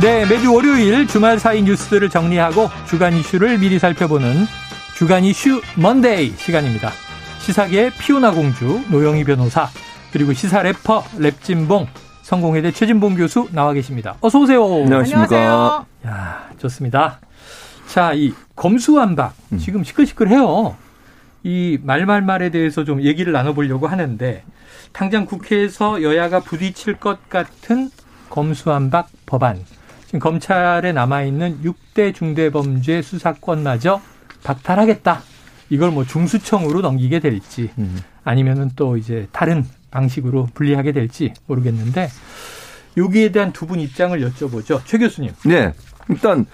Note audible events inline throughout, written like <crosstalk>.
네, 매주 월요일 주말 사이 뉴스들을 정리하고 주간 이슈를 미리 살펴보는 주간 이슈 먼데이 시간입니다. 시사계의 피오나 공주 노영희 변호사 그리고 시사 래퍼 랩진봉 성공회대 최진봉 교수 나와 계십니다. 어서 오세요. 안녕하십니까. 야, 좋습니다. 자, 이 검수완박 음. 지금 시끌시끌해요. 이 말말말에 대해서 좀 얘기를 나눠보려고 하는데 당장 국회에서 여야가 부딪힐 것 같은 검수완박 법안 지금 검찰에 남아있는 6대 중대범죄 수사권마저 박탈하겠다. 이걸 뭐 중수청으로 넘기게 될지 음. 아니면은 또 이제 다른 방식으로 분리하게 될지 모르겠는데 여기에 대한 두 분 입장을 여쭤보죠. 최 교수님. 네. 일단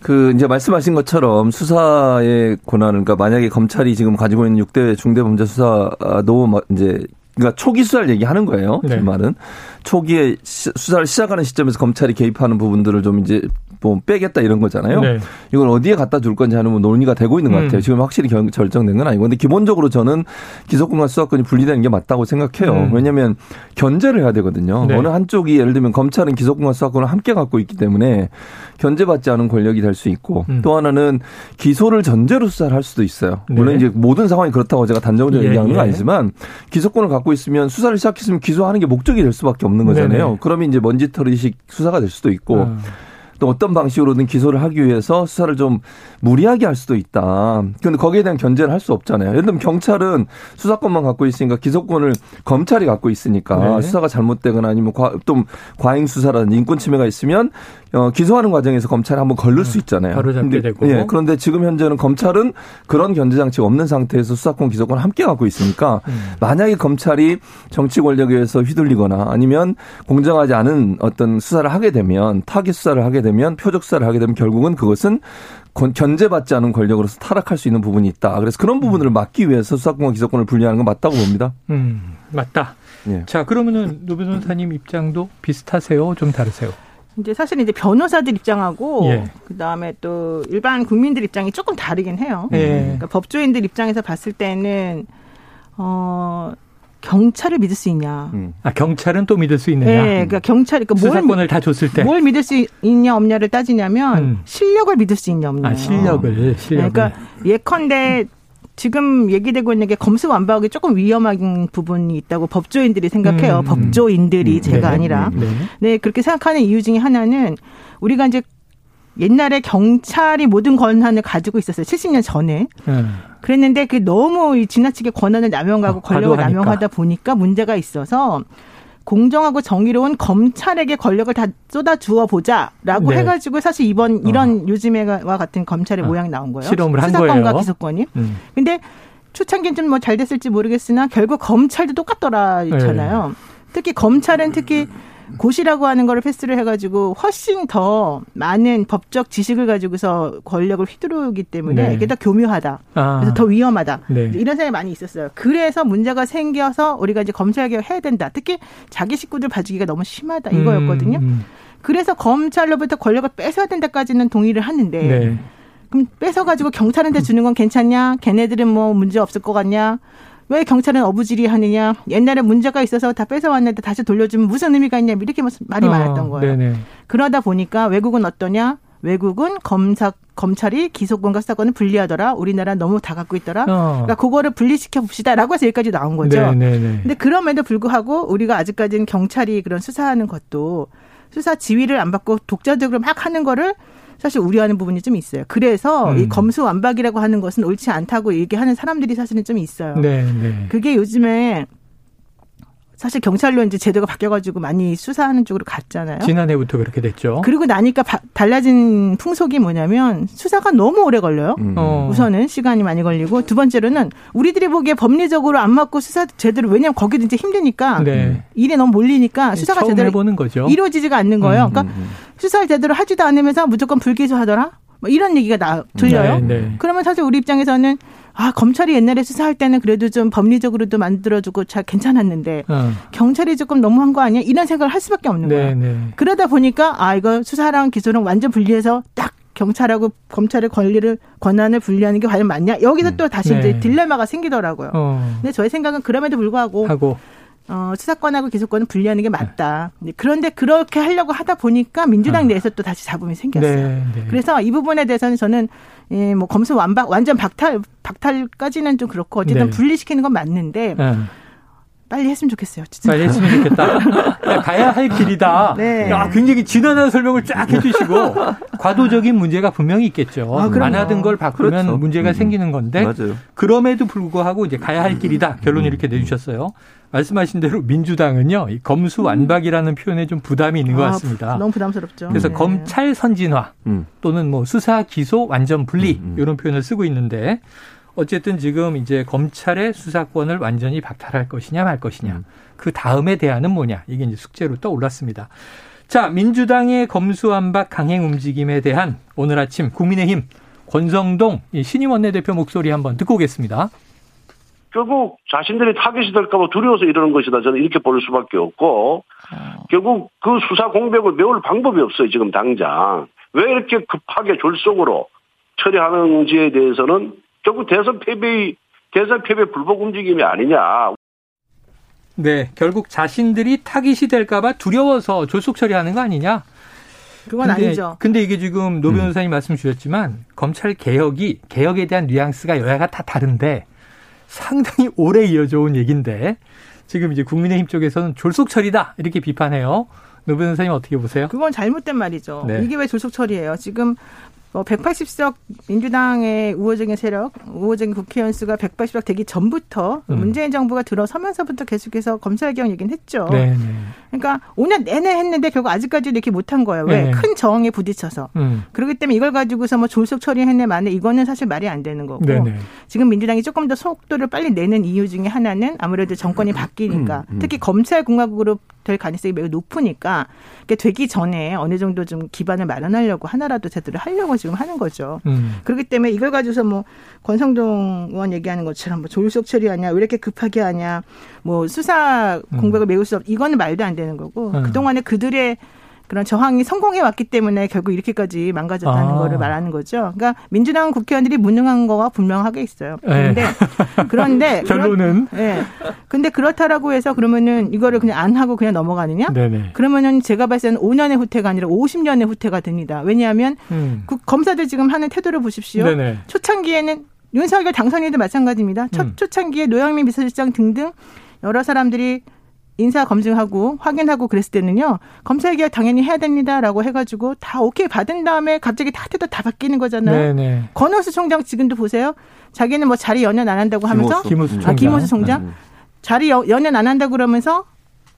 그 이제 말씀하신 것처럼 수사의 권한을 그러니까 만약에 검찰이 지금 가지고 있는 6대 중대범죄 수사도 뭐 이제 그러니까 초기 수사를 얘기하는 거예요. 네. 그 말은 초기에 수사를 시작하는 시점에서 검찰이 개입하는 부분들을 좀 이제 뭐 빼겠다 이런 거잖아요. 네. 이걸 어디에 갖다 줄 건지 하는 뭐 논의가 되고 있는 것 같아요. 음. 지금 확실히 결, 정된 건 아니고. 근데 기본적으로 저는 기소권과 수사권이 분리되는 게 맞다고 생각해요. 음. 왜냐하면 견제를 해야 되거든요. 네. 어느 한쪽이 예를 들면 검찰은 기소권과 수사권을 함께 갖고 있기 때문에 견제받지 않은 권력이 될 수 있고 음. 또 하나는 기소를 전제로 수사를 할 수도 있어요. 물론 네. 이제 모든 상황이 그렇다고 제가 단정적으로 예, 얘기하는 건 예. 아니지만 기소권을 갖고 있으면 수사를 시작했으면 기소하는 게 목적이 될 수밖에 없는 거잖아요. 그러면 이제 먼지털이식 수사가 될 수도 있고 음. 또 어떤 방식으로든 기소를 하기 위해서 수사를 좀 무리하게 할 수도 있다. 그런데 거기에 대한 견제를 할 수 없잖아요. 예를 들면 경찰은 수사권만 갖고 있으니까 기소권을 검찰이 갖고 있으니까 네. 수사가 잘못되거나 아니면 과, 또 과잉 수사라든지 인권 침해가 있으면 어, 기소하는 과정에서 검찰이 한번 걸릴 수 있잖아요. 바로 잡게 되고. 예, 그런데 지금 현재는 검찰은 그런 견제 장치가 없는 상태에서 수사권, 기소권 함께 갖고 있으니까 음. 만약에 검찰이 정치 권력에 의해서 휘둘리거나 아니면 공정하지 않은 어떤 수사를 하게 되면 타깃 수사를 하게 되면 표적 수사를 하게 되면 결국은 그것은 견제받지 않은 권력으로서 타락할 수 있는 부분이 있다. 그래서 그런 부분을 음. 막기 위해서 수사권과 기소권을 분리하는 건 맞다고 봅니다. 음, 맞다. 예. 자, 그러면은 노 변호사님 입장도 비슷하세요? 좀 다르세요? 이제 사실 이제 변호사들 입장하고 예. 그다음에 또 일반 국민들 입장이 조금 다르긴 해요. 예. 그러니까 법조인들 입장에서 봤을 때는 어 경찰을 믿을 수 있냐? 음. 아 경찰은 또 믿을 수 있느냐? 네, 그러니까 경찰 그러니까 수사권을 뭘, 다 줬을 때 뭘 믿을 수 있냐 없냐를 따지냐면 음. 실력을 믿을 수 있냐 없냐. 아 실력을 실력을. 그러니까 예컨대 지금 얘기되고 있는 게 검수 완박이 조금 위험한 부분이 있다고 법조인들이 생각해요. 음. 법조인들이 음. 제가 네. 아니라. 네. 네, 그렇게 생각하는 이유 중에 하나는 우리가 이제 옛날에 경찰이 모든 권한을 가지고 있었어요. 70년 전에. 음. 그랬는데 그 너무 지나치게 권한을 남용하고 어, 권력을 남용하다 보니까 문제가 있어서 공정하고 정의로운 검찰에게 권력을 다 쏟아 주어 보자라고 네. 해가지고 사실 이번 어. 이런 어. 요즘에와 같은 검찰의 어. 모양이 나온 거예요. 실험을 한 수사권과 거예요. 기소권이. 음. 근데 초창기는 좀 뭐 잘 됐을지 모르겠으나 결국 검찰도 똑같더라 있잖아요. 네. 특히 검찰은 특히 고시라고 하는 거를 패스를 해가지고 훨씬 더 많은 법적 지식을 가지고서 권력을 휘두르기 때문에 네. 이게 더 교묘하다. 아. 그래서 더 위험하다. 네. 이런 생각이 많이 있었어요. 그래서 문제가 생겨서 우리가 이제 검찰 개혁 해야 된다. 특히 자기 식구들 봐주기가 너무 심하다 이거였거든요. 음, 음. 그래서 검찰로부터 권력을 뺏어야 된다까지는 동의를 하는데 네. 그럼 뺏어가지고 경찰한테 주는 건 괜찮냐? 걔네들은 뭐 문제 없을 것 같냐? 왜 경찰은 어부지리 하느냐? 옛날에 문제가 있어서 다 뺏어왔는데 다시 돌려주면 무슨 의미가 있냐? 이렇게 말이 어, 많았던 거예요. 네네. 그러다 보니까 외국은 어떠냐? 외국은 검사 검찰이 기소권과 수사권을 분리하더라. 우리나라 너무 다 갖고 있더라. 어. 그러니까 그거를 분리시켜 봅시다라고 해서 여기까지 나온 거죠. 네네네. 근데 그럼에도 불구하고 우리가 아직까지는 경찰이 그런 수사하는 것도 수사 지휘를 안 받고 독자적으로 막 하는 거를 사실 우려하는 부분이 좀 있어요. 그래서 음. 이 검수완박이라고 하는 것은 옳지 않다고 얘기하는 사람들이 사실은 좀 있어요. 네, 네. 그게 요즘에 사실 경찰로 이제 제도가 바뀌어가지고 많이 수사하는 쪽으로 갔잖아요. 지난해부터 그렇게 됐죠. 그리고 나니까 바, 달라진 풍속이 뭐냐면 수사가 너무 오래 걸려요. 음. 어. 우선은 시간이 많이 걸리고 두 번째로는 우리들이 보기에 법리적으로 안 맞고 수사 제대로 왜냐하면 거기도 이제 힘드니까 네. 일이 너무 몰리니까 수사가 제대로 해보는 거죠. 이루어지지가 않는 거예요. 음, 그러니까 음, 음. 수사를 제대로 하지도 않으면서 무조건 불기소하더라. 뭐 이런 얘기가 나 들려요. 네, 네. 그러면 사실 우리 입장에서는 아 검찰이 옛날에 수사할 때는 그래도 좀 법리적으로도 만들어주고 잘 괜찮았는데 어. 경찰이 조금 너무한 거 아니야? 이런 생각을 할 수밖에 없는 네, 거야. 네. 그러다 보니까 아 이거 수사랑 기소랑 완전 분리해서 딱 경찰하고 검찰의 권리를 권한을 분리하는 게 과연 맞냐? 여기서 음. 또 다시 네. 이제 딜레마가 생기더라고요. 어. 근데 저의 생각은 그럼에도 불구하고 하고. 어, 수사권하고 기소권을 분리하는 게 맞다. 네. 그런데 그렇게 하려고 하다 보니까 민주당 어. 내에서 또 다시 잡음이 생겼어요. 네, 네. 그래서 이 부분에 대해서는 저는 예, 뭐 검수 완박 완전 박탈 박탈까지는 좀 그렇고 어쨌든 네. 분리시키는 건 맞는데 네. 빨리 했으면 좋겠어요. 진짜. 빨리 했으면 좋겠다. 가야 할 길이다. <laughs> 네. 야, 굉장히 진한한 설명을 쫙 해주시고 <laughs> 과도적인 문제가 분명히 있겠죠. 아, 안 하던 걸 바꾸면 그렇죠. 문제가 음. 생기는 건데 맞아요. 그럼에도 불구하고 이제 가야 할 길이다. 결론 음. 이렇게 내주셨어요. 말씀하신 대로 민주당은요, 이 검수완박이라는 표현에 좀 부담이 있는 것 아, 같습니다. 아, 너무 부담스럽죠. 그래서 네. 검찰 선진화 음. 또는 뭐 수사 기소 완전 분리 음, 음. 이런 표현을 쓰고 있는데 어쨌든 지금 이제 검찰의 수사권을 완전히 박탈할 것이냐 말 것이냐 음. 그 다음에 대안은 뭐냐 이게 이제 숙제로 떠올랐습니다. 자 민주당의 검수완박 강행 움직임에 대한 오늘 아침 국민의힘 권성동 신임 원내대표 목소리 한번 듣고 오겠습니다. 결국 자신들이 타깃이 될까봐 두려워서 이러는 것이다. 저는 이렇게 볼 수밖에 없고 어. 결국 그 수사 공백을 메울 방법이 없어요. 지금 당장 왜 이렇게 급하게 졸속으로 처리하는지에 대해서는 결국 대선 패배 대선 패배 불복 움직임이 아니냐. 네, 결국 자신들이 타깃이 될까봐 두려워서 졸속 처리하는 거 아니냐? 그건 근데, 아니죠. 근데 이게 지금 노 음. 변호사님 음. 말씀 주셨지만 검찰 개혁이 개혁에 대한 뉘앙스가 여야가 다 다른데 상당히 오래 이어져 온 얘기인데 지금 이제 국민의힘 쪽에서는 졸속 처리다 이렇게 비판해요. 노 변호사님 어떻게 보세요? 그건 잘못된 말이죠. 네. 이게 왜 졸속 처리예요? 지금 뭐 180석 민주당의 우호적인 세력, 우호적인 국회의원 수가 180석 되기 전부터 음. 문재인 정부가 들어서면서부터 계속해서 검찰개혁 얘기는 했죠. 네네. 네. 그러니까 5년 내내 했는데 결국 아직까지도 이렇게 못한 거예요. 왜? 네. 큰 저항에 부딪혀서. 음. 그렇기 때문에 이걸 가지고서 뭐 졸속 처리했네 만에 이거는 사실 말이 안 되는 거고. 네네. 네. 지금 민주당이 조금 더 속도를 빨리 내는 이유 중에 하나는 아무래도 정권이 바뀌니까 음, 음. 특히 검찰 공화국으로 될 가능성이 매우 높으니까 되기 전에 어느 정도 좀 기반을 마련하려고 하나라도 제대로 하려고 지금 하는 거죠. 음. 그렇기 때문에 이걸 가지고서 뭐 권성동 의원 얘기하는 것처럼 뭐 졸속 처리하냐, 왜 이렇게 급하게 하냐, 뭐 수사 공백을 음. 메울 수 없, 이거는 말도 안 되는 거고 음. 그동안에 그들의 그런 저항이 성공해 왔기 때문에 결국 이렇게까지 망가졌다는 아. 거를 말하는 거죠. 그러니까 민주당 국회의원들이 무능한 거가 분명하게 있어요. 네. 그런데 네. <laughs> 그런데 결론은 예. 네. 근데 그렇다라고 해서 그러면은 이거를 그냥 안 하고 그냥 넘어가느냐? 네네. 그러면은 제가 봤을 때는 5년의 후퇴가 아니라 50년의 후퇴가 됩니다. 왜냐하면 음. 그 검사들 지금 하는 태도를 보십시오. 네네. 초창기에는 윤석열 당선인도 마찬가지입니다. 첫 음. 초창기에 노영민 비서실장 등등 여러 사람들이 인사 검증하고 확인하고 그랬을 때는요 검찰 개혁 당연히 해야 됩니다라고 해가지고 다 오케이 받은 다음에 갑자기 다 태도 다 바뀌는 거잖아요. 네네. 권오수 총장 지금도 보세요. 자기는 뭐 자리 연연 안 한다고 하면서 김호수, 총장, 아, 김호수 총장 음. 자리 연연 안 한다고 그러면서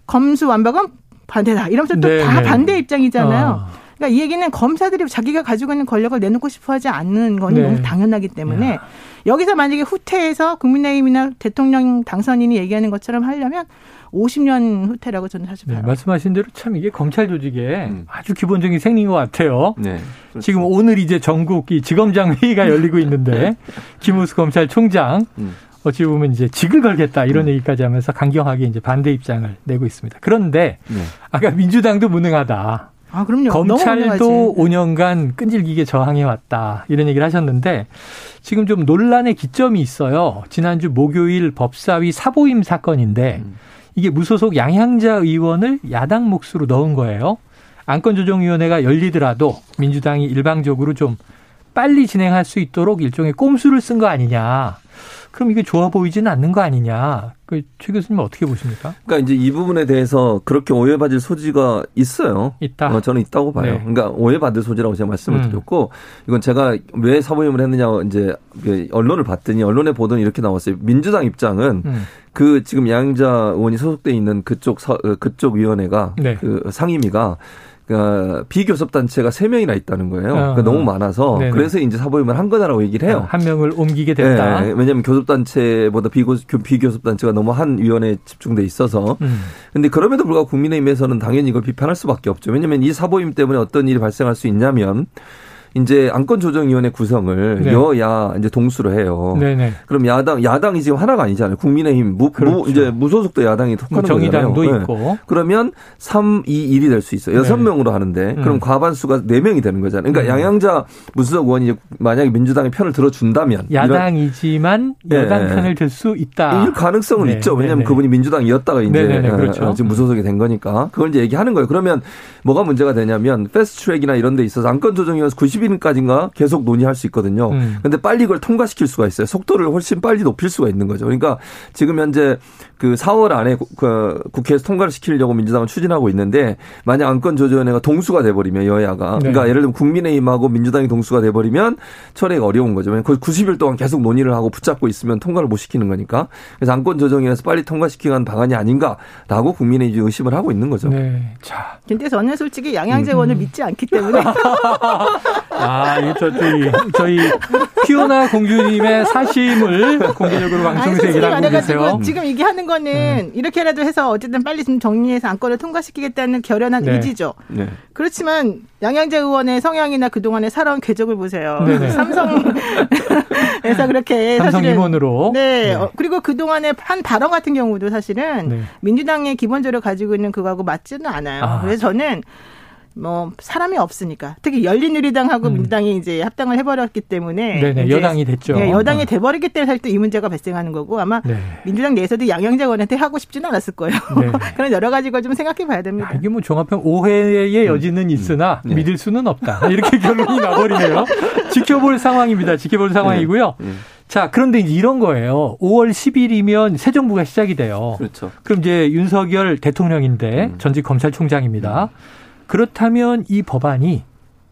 검수 완박은 반대다 이러면서 또 다 반대 입장이잖아요. 어. 그러니까 이 얘기는 검사들이 자기가 가지고 있는 권력을 내놓고 싶어 하지 않는 건 네. 너무 당연하기 때문에 야. 여기서 만약에 후퇴해서 국민의힘이나 대통령 당선인이 얘기하는 것처럼 하려면 50년 후퇴라고 저는 사실 네, 말씀하신 대로 참 이게 검찰 조직에 음. 아주 기본적인 생리인 것 같아요. 네, 그렇죠. 지금 오늘 이제 전국 이 지검장 회의가 열리고 있는데 <laughs> 김우수 검찰총장 음. 어찌 보면 이제 직을 걸겠다 이런 음. 얘기까지 하면서 강경하게 이제 반대 입장을 내고 있습니다. 그런데 네. 아까 민주당도 무능하다. 아, 그럼요. 검찰도 5년간 끈질기게 저항해 왔다. 이런 얘기를 하셨는데 지금 좀 논란의 기점이 있어요. 지난주 목요일 법사위 사보임 사건인데 음. 이게 무소속 양향자 의원을 야당 몫으로 넣은 거예요. 안건조정위원회가 열리더라도 민주당이 일방적으로 좀 빨리 진행할 수 있도록 일종의 꼼수를 쓴 거 아니냐. 그럼 이게 좋아 보이지는 않는 거 아니냐. 그 최 교수님 어떻게 보십니까? 그러니까 이제 이 부분에 대해서 그렇게 오해받을 소지가 있어요. 있다. 어, 저는 있다고 봐요. 네. 그러니까 오해받을 소지라고 제가 말씀을 음. 드렸고 이건 제가 왜 사보임을 했느냐 이제 그 언론을 봤더니 언론에 보도는 이렇게 나왔어요. 민주당 입장은 음. 그 지금 양자 의원이 소속돼 있는 그쪽 서, 어, 그쪽 위원회가 네. 그 상임위가 그 비교섭 단체가 세 명이나 있다는 거예요. 아. 그러니까 너무 많아서 네네. 그래서 이제 사보임을 한 거다라고 얘기를 해요. 한 명을 옮기게 됐다. 예, 왜냐하면 교섭단체보다 비교, 비교섭단체가 너무 한 위원회에 집중돼 있어서. 음. 근데 그럼에도 불구하고 국민의힘에서는 당연히 이걸 비판할 수밖에 없죠. 왜냐하면 이 사보임 때문에 어떤 일이 발생할 수 있냐면 이제 안건 조정위원회 구성을 네. 여야 이제 동수로 해요. 네네. 그럼 야당 야당이 지금 하나가 아니잖아요. 국민의힘 무, 그렇죠. 무 이제 무소속도 야당이 속하는 정의당도 거잖아요. 네. 있고. 그러면 3, 2, 1이 될 수 있어요. 여섯 네. 명으로 하는데 그럼 음. 과반수가 4명이 되는 거잖아요. 그러니까 음. 양양자 무소속 의원이 만약에 민주당의 편을 들어준다면 야당이지만 예, 여당 예. 편을 들 수 있다. 이 가능성은 네, 있죠. 왜냐하면 네, 네. 그분이 민주당이었다가 이제 그렇죠. 어, 지금 무소속이 된 거니까 그걸 이제 얘기하는 거예요. 그러면 뭐가 문제가 되냐면 패스트트랙이나 이런 데 있어서 안건 조정위원회에 서 90일까지인가 계속 논의할 수 있거든요. 음. 근데 빨리 이걸 통과시킬 수가 있어요. 속도를 훨씬 빨리 높일 수가 있는 거죠. 그러니까 지금 현재 그 4월 안에 구- 그 국회에서 통과를 시키려고 민주당은 추진하고 있는데 만약 안건 조정위원회가 동수가 돼버리면 여야가 네. 그러니까 예를 들면 국민의힘하고 민주당이 동수가 돼버리면 철회가 어려운 거죠. 왜냐면 거의 90일 동안 계속 논의를 하고 붙잡고 있으면 통과를 못 시키는 거니까. 그래서 안건 조정위에서 빨리 통과시키는 방안이 아닌가라고 국민의힘이 의심을 하고 있는 거죠. 네. 자. 근데 저는 솔직히 양양재원을 음. 믿지 않기 때문에 <laughs> 아, 이 저, 저희, 저희, 피오나 공주님의 사심을 공개적으로 방송에서 솔직히 얘기를 하고 말해가지고 계세요. 지금 얘기하는 거는 이렇게라도 해서 어쨌든 빨리 좀 정리해서 안건을 통과시키겠다는 결연한 네. 의지죠. 네. 그렇지만 양양재 의원의 성향이나 그동안의 살아온 궤적을 보세요. 네네. 삼성에서 그렇게 삼성 임원으로. 네. 네. 어, 그리고 그동안의 한 발언 같은 경우도 사실은 네. 민주당의 기본적으로 가지고 있는 그거하고 맞지는 않아요. 아. 그래서 저는 뭐 사람이 없으니까 특히 열린우리당하고 음. 민주당이 이제 합당을 해버렸기 때문에 네네, 여당이 됐죠. 네, 여당이 어. 돼버리기 때문에 사실 또 이 문제가 발생하는 거고 아마 네. 민주당 내에서도 양양재 의원한테 하고 싶지는 않았을 거예요. 네. <laughs> 그런 여러 가지 걸 좀 생각해 봐야 됩니다. 야, 이게 뭐 종합형 오해의 여지는 있으나 네. 믿을 수는 없다. 이렇게 <laughs> 결론이 나버리네요. 지켜볼 상황입니다. 지켜볼 상황이고요. 네. 자, 그런데 이제 이런 거예요. 5월 10일이면 새 정부가 시작이 돼요. 그렇죠. 그럼 이제 윤석열 대통령인데 음. 전직 검찰총장입니다. 그렇다면 이 법안이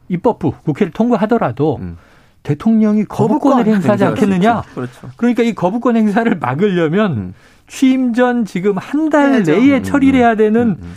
입법부 국회를 통과하더라도 음. 대통령이 거부권을 거부권 행사하지 않겠느냐? 그렇죠. 그러니까 이 거부권 행사를 막으려면 음. 취임 전 지금 한 달. 내에 음, 처리를 해야 되는 음, 음.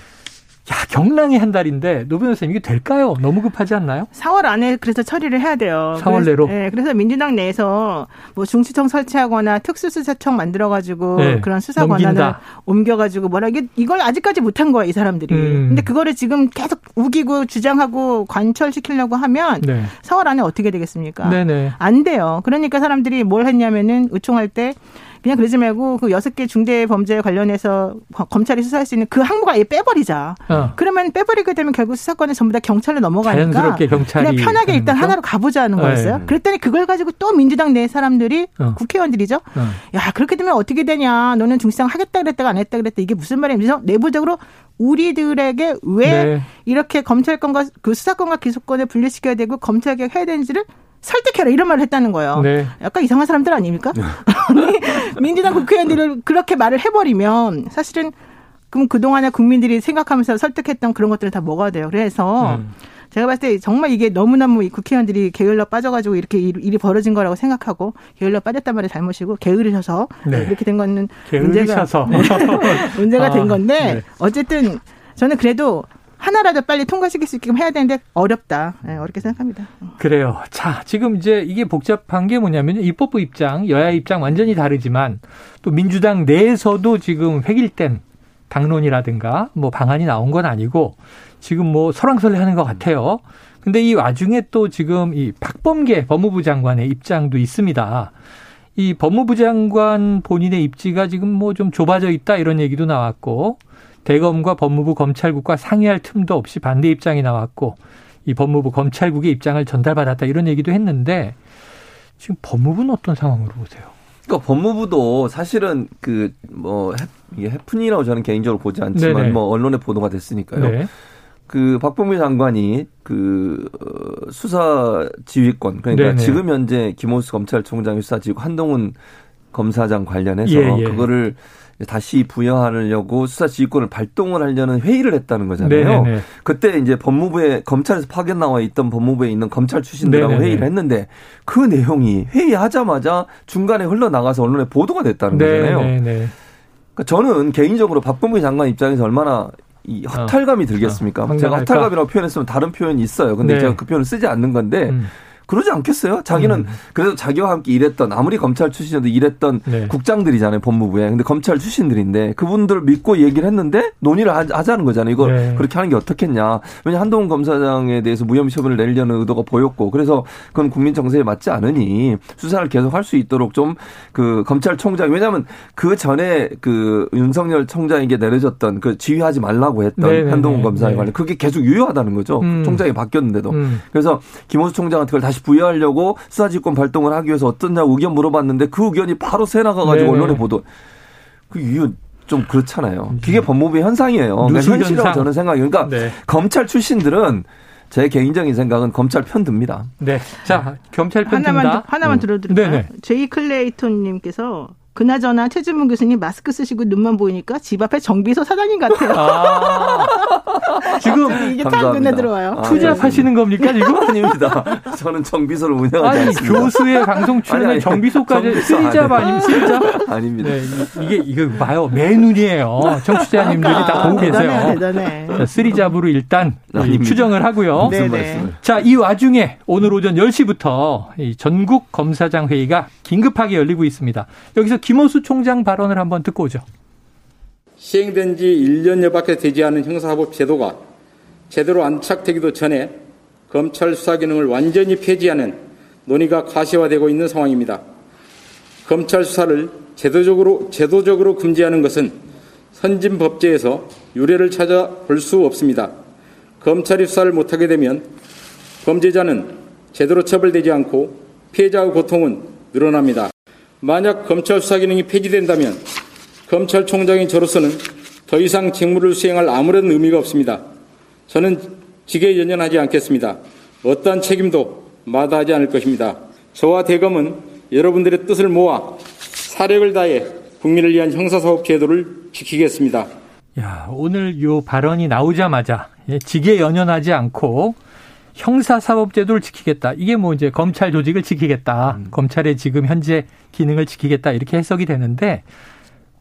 야 경랑이 한 달인데 노 변호사님 이게 될까요? 너무 급하지 않나요? 4월 안에 그래서 처리를 해야 돼요. 4월 그래서, 내로? 네, 그래서 민주당 내에서 뭐 중수청 설치하거나 특수수사청 만들어 가지고 네, 그런 수사. 권한을 옮겨 가지고 뭐라 이게 이걸 아직까지 못한 거예요 이 사람들이. 음. 근데 그거를 지금 계속 우기고 주장하고 관철시키려고 하면 네. 4월 안에 어떻게 되겠습니까? 네네. 안 돼요. 그러니까 사람들이 뭘 했냐면은 의총할 때 그냥 그러지 말고 그 여섯 개 중대 범죄 관련해서 검찰이 수사할 수 있는 그 항목을 아예 빼버리자. 어. 그러면 빼버리게 되면 결국 수사권이 전부 다 경찰로 넘어가니까 그냥 편하게 일단 거죠? 하나로 가보자는 거였어요. 네. 그랬더니 그걸 가지고 또 민주당 내 사람들이 어. 국회의원들이죠. 어. 야 그렇게 되면 어떻게 되냐? 너는 중시상 하겠다 그랬다가 안 했다 그랬다 이게 무슨 말이야? 그래서 내부적으로 우리들에게 왜 네. 이렇게 검찰권과 그 수사권과 기소권을 분리시켜야 되고 검찰개혁 해야 되는지를 설득해라 이런 말을 했다는 거예요. 네. 약간 이상한 사람들 아닙니까? <laughs> 아니, 민주당 국회의원들을 그렇게 말을 해버리면 사실은 그럼 그동안에 국민들이 생각하면서 설득했던 그런 것들은 다 뭐가 돼요. 그래서 음. 제가 봤을 때 정말 이게 너무너무 이 국회의원들이 게을러 빠져가지고 이렇게 일- 일이 벌어진 거라고 생각하고 게을러 빠졌단 말이 잘못이고 게으르셔서 네. 이렇게 된 거는 문제가 게으르셔서. <laughs> 문제가 아, 된 건데 <laughs> 네. 어쨌든 저는 그래도 하나라도 빨리 통과시킬 수 있게끔 해야 되는데 어렵다. 네, 어렵게 생각합니다. 그래요. 자, 지금 이제 이게 복잡한 게 뭐냐면 입법부 입장, 여야 입장 완전히 다르지만 또 민주당 내에서도 지금 획일된 당론이라든가 뭐 방안이 나온 건 아니고 지금 뭐 설왕설래 하는 것 같아요. 근데 이 와중에 또 지금 이 박범계 법무부 장관의 입장도 있습니다. 이 법무부 장관 본인의 입지가 지금 뭐 좀 좁아져 있다 이런 얘기도 나왔고 대검과 법무부 검찰국과 상의할 틈도 없이 반대 입장이 나왔고 이 법무부 검찰국의 입장을 전달받았다 이런 얘기도 했는데 지금 법무부는 어떤 상황으로 보세요? 그러니까 법무부도 사실은 그 뭐 이게 해프닝이라고 저는 개인적으로 보지 않지만 네네. 뭐 언론에 보도가 됐으니까요. 네. 그 박범계 장관이 그 어, 수사 지휘권 그러니까 네네. 지금 현재 김호수 검찰총장이 수사 지휘 한동훈 검사장 관련해서 예, 예. 그거를 다시 부여하려고 수사 지휘권을 발동을 하려는 회의를 했다는 거잖아요. 네네. 네, 네. 그때 이제 법무부에 검찰에서 파견 나와 있던 법무부에 있는 검찰 출신들하고 네네네. 네, 회의를 했는데 그 내용이 회의하자마자 중간에 흘러나가서 언론에 보도가 됐다는 거잖아요. 그러니까 저는 개인적으로 박범계 장관 입장에서 얼마나 이 허탈감이 어. 들겠습니까? 어, 제가 허탈감이라고 표현했으면 다른 표현이 있어요. 근데 네. 제가 그 표현을 쓰지 않는 건데 음. 그러지 않겠어요? 자기는 음. 그래도 자기와 함께 일했던 아무리 검찰 출신이어도 일했던 네. 국장들이잖아요 법무부에. 근데 검찰 출신들인데 그분들을 믿고 얘기를 했는데 논의를 하자는 거잖아요. 이거 네. 그렇게 하는 게 어떻겠냐. 왜냐 한동훈 검사장에 대해서 무혐의 처분을 내려는 의도가 보였고 그래서 그건 국민 정세에 맞지 않으니 수사를 계속 할 수 있도록 좀 그 검찰총장 왜냐하면 그 전에 그 윤석열 총장에게 내려졌던 그 지휘하지 말라고 했던 네, 네 한동훈 네. 검사에 관련 그게 계속 유효하다는 거죠. 음. 총장이 바뀌었는데도. 음. 그래서 김호수 총장한테 그걸 다시 다시 부여하려고 수사지권 발동을 하기 위해서 어떻냐고 의견 물어봤는데 그 의견이 바로 새 나가가지고 언론에 보도. 그 이유 좀 그렇잖아요. 그게 법무부의 현상이에요. 그러니까 현실이라고 저는 생각해요. 그러니까 네. 검찰 출신들은 제 개인적인 생각은 검찰 편 듭니다. 네. 자, 검찰 편 하나만, 든다. 하나만 음. 들어드릴까요? 제이 클레이톤 님께서 그나저나 최진문 교수님 마스크 쓰시고 눈만 보이니까 집 앞에 정비소 사장님 같아요. 아, <laughs> 지금 이게 딱 눈에 들어와요. 아, two job하시는 겁니까 지금? <laughs> 아닙니다. 저는 정비소를 운영하지 아니, 않습니다. 교수의 방송 출연에 정비소까지 three job 아니면 three job? 아닙니다. 네, 이게 이거 봐요 매눈이에요. 청취자님들이 다 보고 계세요. 대단해. three job으로 일단 아닙니다. 추정을 하고요. 무슨 말씀 자, 이 와중에 오늘 오전 10시부터 전국 검사장 회의가 긴급하게 열리고 있습니다. 여기서 김호수 총장 발언을 한번 듣고 오죠. 시행된 지 1년여 밖에 되지 않은 형사사법 제도가 제대로 안착되기도 전에 검찰 수사 기능을 완전히 폐지하는 논의가 가시화되고 있는 상황입니다. 검찰 수사를 제도적으로, 제도적으로 금지하는 것은 선진 법제에서 유례를 찾아 볼 수 없습니다. 검찰이 수사를 못하게 되면 범죄자는 제대로 처벌되지 않고 피해자의 고통은 늘어납니다. 만약 검찰 수사 기능이 폐지된다면 검찰총장인 저로서는 더 이상 직무를 수행할 아무런 의미가 없습니다. 저는 직에 연연하지 않겠습니다. 어떠한 책임도 마다하지 않을 것입니다. 저와 대검은 여러분들의 뜻을 모아 사력을 다해 국민을 위한 형사사업 제도를 지키겠습니다. 야, 오늘 요 발언이 나오자마자 예, 직에 연연하지 않고 형사사법제도를 지키겠다. 이게 뭐 이제 검찰 조직을 지키겠다. 음. 검찰의 지금 현재 기능을 지키겠다. 이렇게 해석이 되는데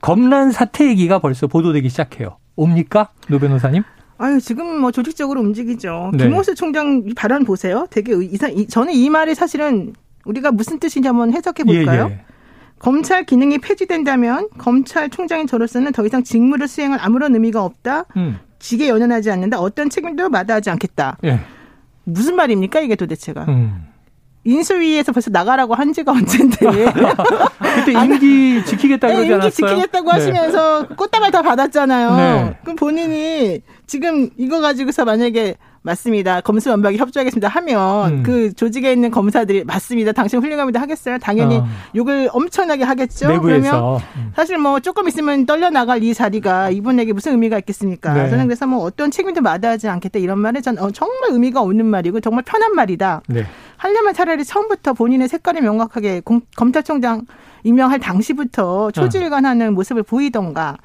검란 사태 얘기가 벌써 보도되기 시작해요. 옵니까? 노 변호사님? 아유, 지금 뭐 조직적으로 움직이죠. 네. 김호수 총장 발언 보세요. 되게 이상, 저는 이 말이 사실은 우리가 무슨 뜻인지 한번 해석해 볼까요? 예, 예. 검찰 기능이 폐지된다면 검찰총장인 저로서는 더 이상 직무를 수행할 아무런 의미가 없다. 음. 직에 연연하지 않는다. 어떤 책임도 마다하지 않겠다. 예. 무슨 말입니까 이게 도대체가? 음. 인수위에서 벌써 나가라고 한 지가 언젠데. <laughs> 그때 임기 지키겠다 그러지 않았어요? 임기 지키겠다고 네. 하시면서 꽃다발 다 받았잖아요. 네. 그럼 본인이 지금 이거 가지고서 만약에 맞습니다. 검수완박에 협조하겠습니다 하면 음. 그 조직에 있는 검사들이 맞습니다. 당신 훌륭합니다 하겠어요. 당연히 어. 욕을 엄청나게 하겠죠. 내부에서. 그러면 음. 사실 뭐 조금 있으면 떨려 나갈 이 자리가 이분에게 무슨 의미가 있겠습니까? 네. 저는 그래서 뭐 어떤 책임도 마다하지 않겠다 이런 말은 전 어, 정말 의미가 없는 말이고 정말 편한 말이다. 네. 하려면 차라리 처음부터 본인의 색깔이 명확하게 공, 검찰총장 임명할 당시부터 초질관하는 모습을 보이던가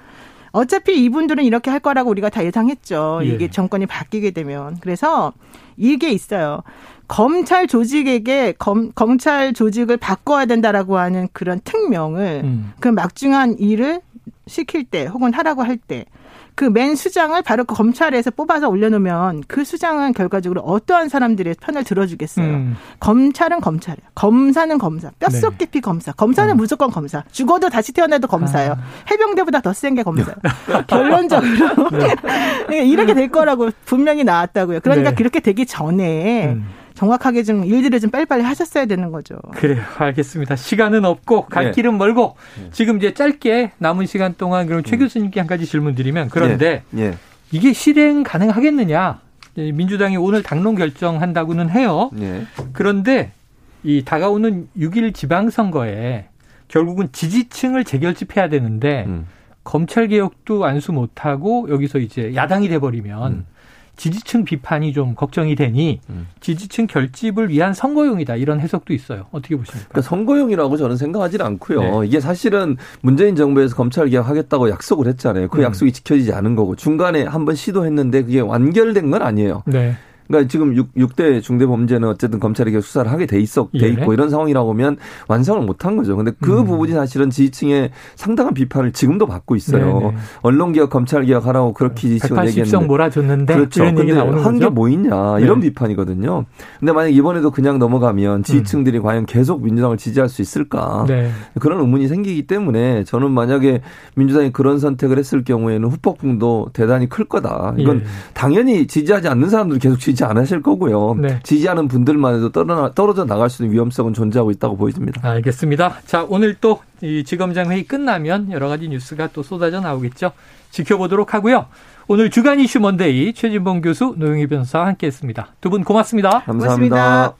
어차피 이분들은 이렇게 할 거라고 우리가 다 예상했죠. 예. 이게 정권이 바뀌게 되면. 그래서 이게 있어요. 검찰 조직에게 검, 검찰 조직을 바꿔야 된다라고 하는 그런 특명을 음. 그 막중한 일을 시킬 때 혹은 하라고 할 때 그 맨 수장을 바로 그 검찰에서 뽑아서 올려놓으면 그 수장은 결과적으로 어떠한 사람들의 편을 들어주겠어요. 음. 검찰은 검찰이에요. 검사는 검사. 뼛속 네. 깊이 검사. 검사는 음. 무조건 검사. 죽어도 다시 태어나도 검사예요. 아. 해병대보다 더 센 게 검사예요. <laughs> 결론적으로 네. <laughs> 이렇게 될 거라고 분명히 나왔다고요. 그러니까 네. 그렇게 되기 전에 음. 정확하게 좀 일들을 좀 빨리빨리 하셨어야 되는 거죠. 그래요. 알겠습니다. 시간은 없고 갈 네. 길은 멀고 네. 지금 이제 짧게 남은 시간 동안 그럼 최 음. 교수님께 한 가지 질문 드리면 그런데 네. 네. 이게 실행 가능하겠느냐? 민주당이 오늘 당론 결정한다고는 해요. 네. 그런데 이 다가오는 6일 지방선거에 결국은 지지층을 재결집해야 되는데 음. 검찰 개혁도 안수 못하고 여기서 이제 야당이 돼버리면 음. 지지층 비판이 좀 걱정이 되니 음. 지지층 결집을 위한 선거용이다 이런 해석도 있어요. 어떻게 보십니까? 그러니까 선거용이라고 저는 생각하지 않고요. 네. 이게 사실은 문재인 정부에서 검찰 개혁하겠다고 약속을 했잖아요. 그 음. 약속이 지켜지지 않은 거고 중간에 한번 시도했는데 그게 완결된 건 아니에요. 네. 그러니까 지금 6, 대 중대 범죄는 어쨌든 검찰이 계속 수사를 하게 돼 있어 돼 예. 있고 예. 이런 상황이라고 보면 완성을 못 한 거죠. 근데 그 음. 부분이 사실은 지지층의 상당한 비판을 지금도 받고 있어요. 네네. 언론 개혁, 검찰 개혁 하라고 그렇게 지지층을 얘기했는데 몰아줬는데 그렇죠. 근데 한 게 뭐 있냐 이런 네. 비판이거든요. 근데 만약 이번에도 그냥 넘어가면 지지층들이 음. 과연 계속 민주당을 지지할 수 있을까? 네. 그런 의문이 생기기 때문에 저는 만약에 민주당이 그런 선택을 했을 경우에는 후폭풍도 대단히 클 거다. 이건 예. 당연히 지지하지 않는 사람들 계속 지지 지지 안 하실 거고요. 네. 지지하는 분들만 해도 떨어져 나갈 수 있는 위험성은 존재하고 있다고 보여집니다. 알겠습니다. 자, 오늘 또 이 지검장 회의 끝나면 여러 가지 뉴스가 또 쏟아져 나오겠죠. 지켜보도록 하고요. 오늘 주간 이슈 먼데이 최진봉 교수 노영희 변호사와 함께했습니다. 두 분 고맙습니다. 감사합니다 고맙습니다.